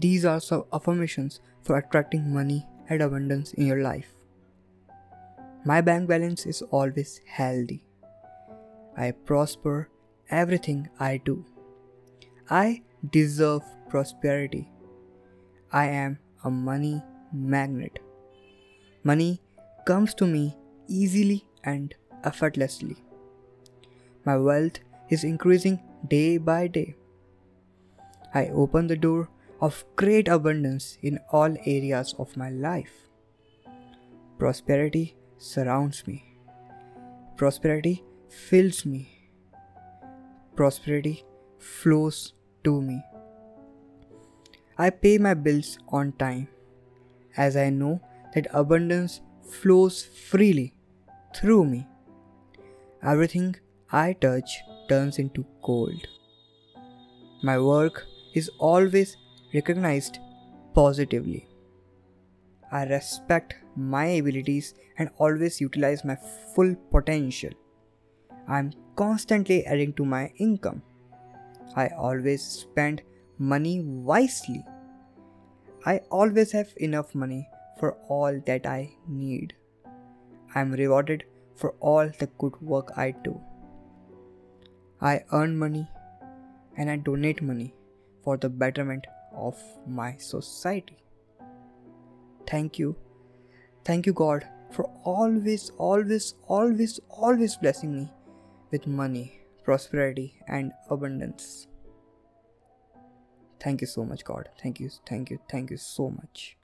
these are some affirmations for attracting money and abundance in your life. My bank balance is always healthy. I prosper everything I do. I deserve prosperity. I am a money magnet. Money comes to me easily and effortlessly. My wealth is increasing day by day. I open the door of great abundance in all areas of my life. Prosperity surrounds me. Prosperity fills me. Prosperity flows to me. I pay my bills on time as I know that abundance flows freely through me. Everything I touch turns into gold. My work is always recognized positively. I respect my abilities and always utilize my full potential. I'm constantly adding to my income. I always spend money wisely. I always have enough money for all that I need. I'm rewarded for all the good work I do. I earn money and I donate money for the betterment of my society. Thank you. Thank you, God, for always, always, always, always blessing me with money, prosperity, and abundance. Thank you so much, God. Thank you, thank you, thank you so much.